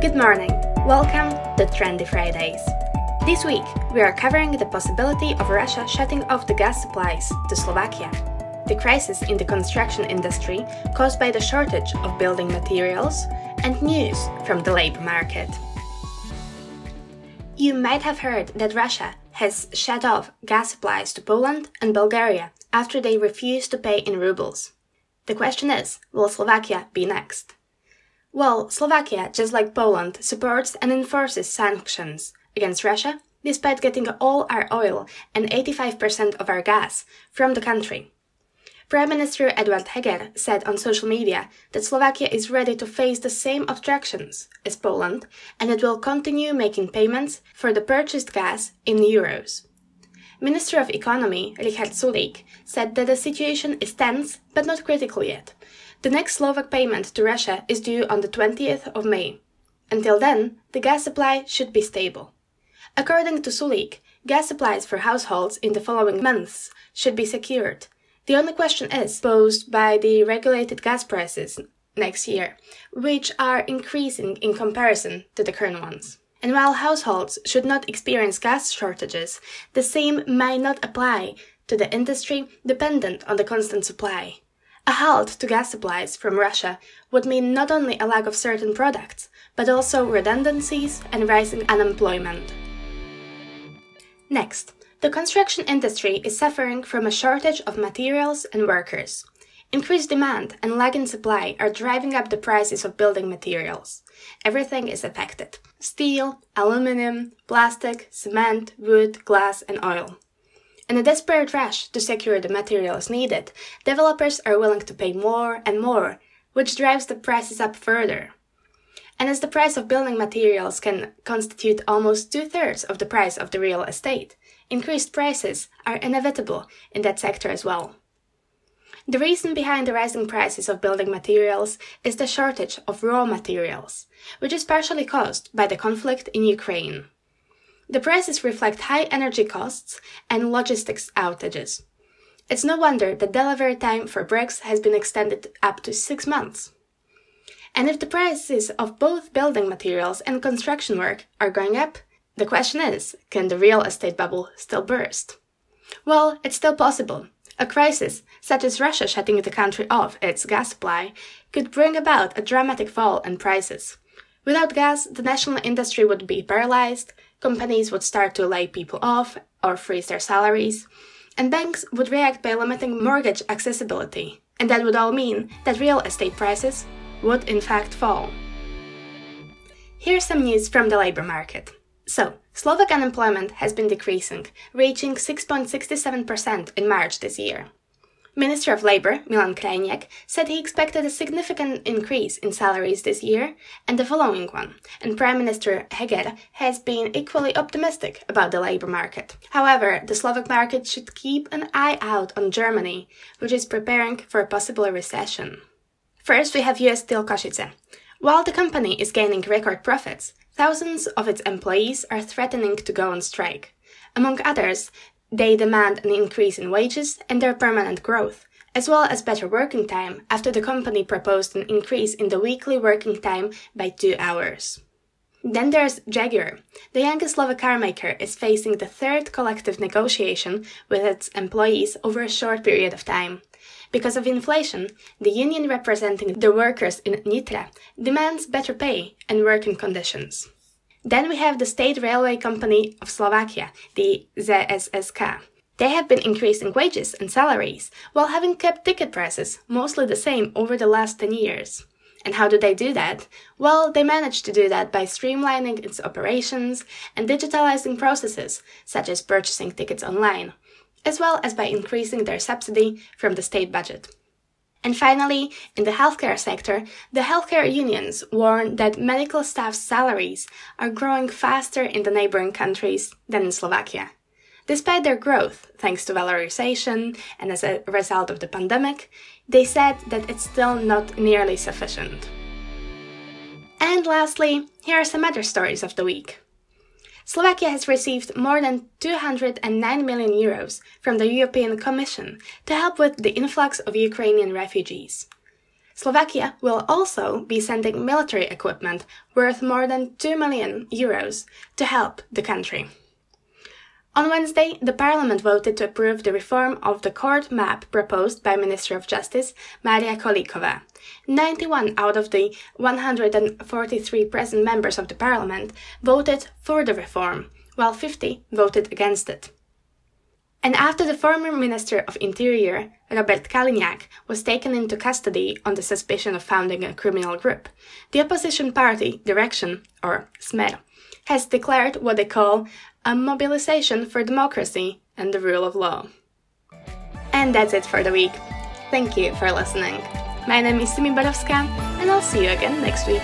Good morning. Welcome to Trendy Fridays. This week, we are covering the possibility of Russia shutting off the gas supplies to Slovakia, the crisis in the construction industry caused by the shortage of building materials, and news from the labor market. You might have heard that Russia has shut off gas supplies to Poland and Bulgaria after they refused to pay in rubles. The question is will Slovakia be next? Well, Slovakia, just like Poland, supports and enforces sanctions against Russia despite getting all our oil and 85% of our gas from the country. Prime Minister Eduard Heger said on social media that Slovakia is ready to face the same obstructions as Poland and it will continue making payments for the purchased gas in euros. Minister of Economy Richard Sulik said that the situation is tense but not critical yet. The next Slovak payment to Russia is due on the 20th of May. Until then, the gas supply should be stable. According to Sulik, gas supplies for households in the following months should be secured. The only question is posed by the regulated gas prices next year, which are increasing in comparison to the current ones. And while households should not experience gas shortages, the same may not apply to the industry dependent on the constant supply. A halt to gas supplies from Russia would mean not only a lack of certain products, but also redundancies and rising unemployment. Next, the construction industry is suffering from a shortage of materials and workers. Increased demand and lag in supply are driving up the prices of building materials. Everything is affected steel, aluminum, plastic, cement, wood, glass, and oil. In a desperate rush to secure the materials needed, developers are willing to pay more and more, which drives the prices up further. And as the price of building materials can constitute almost two thirds of the price of the real estate, increased prices are inevitable in that sector as well. The reason behind the rising prices of building materials is the shortage of raw materials, which is partially caused by the conflict in Ukraine. The prices reflect high energy costs and logistics outages. It's no wonder that delivery time for bricks has been extended up to six months. And if the prices of both building materials and construction work are going up, the question is can the real estate bubble still burst? Well, it's still possible. A crisis, such as Russia shutting the country off its gas supply, could bring about a dramatic fall in prices. Without gas, the national industry would be paralyzed, companies would start to lay people off or freeze their salaries, and banks would react by limiting mortgage accessibility. And that would all mean that real estate prices would in fact fall. Here's some news from the labor market. So, Slovak unemployment has been decreasing, reaching 6.67% in March this year. Minister of Labour, Milan Krajniak, said he expected a significant increase in salaries this year and the following one, and Prime Minister Heger has been equally optimistic about the labour market. However, the Slovak market should keep an eye out on Germany, which is preparing for a possible recession. First, we have US Steel Košice. While the company is gaining record profits, thousands of its employees are threatening to go on strike. Among others, they demand an increase in wages and their permanent growth, as well as better working time after the company proposed an increase in the weekly working time by two hours. Then there's Jaguar. The youngest carmaker is facing the third collective negotiation with its employees over a short period of time. Because of inflation, the union representing the workers in Nitra demands better pay and working conditions. Then we have the State Railway Company of Slovakia, the ZSSK. They have been increasing wages and salaries while having kept ticket prices mostly the same over the last 10 years. And how do they do that? Well, they managed to do that by streamlining its operations and digitalizing processes, such as purchasing tickets online, as well as by increasing their subsidy from the state budget. And finally, in the healthcare sector, the healthcare unions warn that medical staff's salaries are growing faster in the neighboring countries than in Slovakia. Despite their growth, thanks to valorization and as a result of the pandemic, they said that it's still not nearly sufficient. And lastly, here are some other stories of the week. Slovakia has received more than 209 million euros from the European Commission to help with the influx of Ukrainian refugees. Slovakia will also be sending military equipment worth more than 2 million euros to help the country. On Wednesday, the parliament voted to approve the reform of the court map proposed by Minister of Justice Maria Kolíková. 91 out of the 143 present members of the parliament voted for the reform, while 50 voted against it. And after the former Minister of Interior, Robert Kaliňák, was taken into custody on the suspicion of founding a criminal group, the opposition party, Direction, or Smer, has declared what they call a mobilization for democracy and the rule of law. And that's it for the week. Thank you for listening. My name is Simi Borowska, and I'll see you again next week.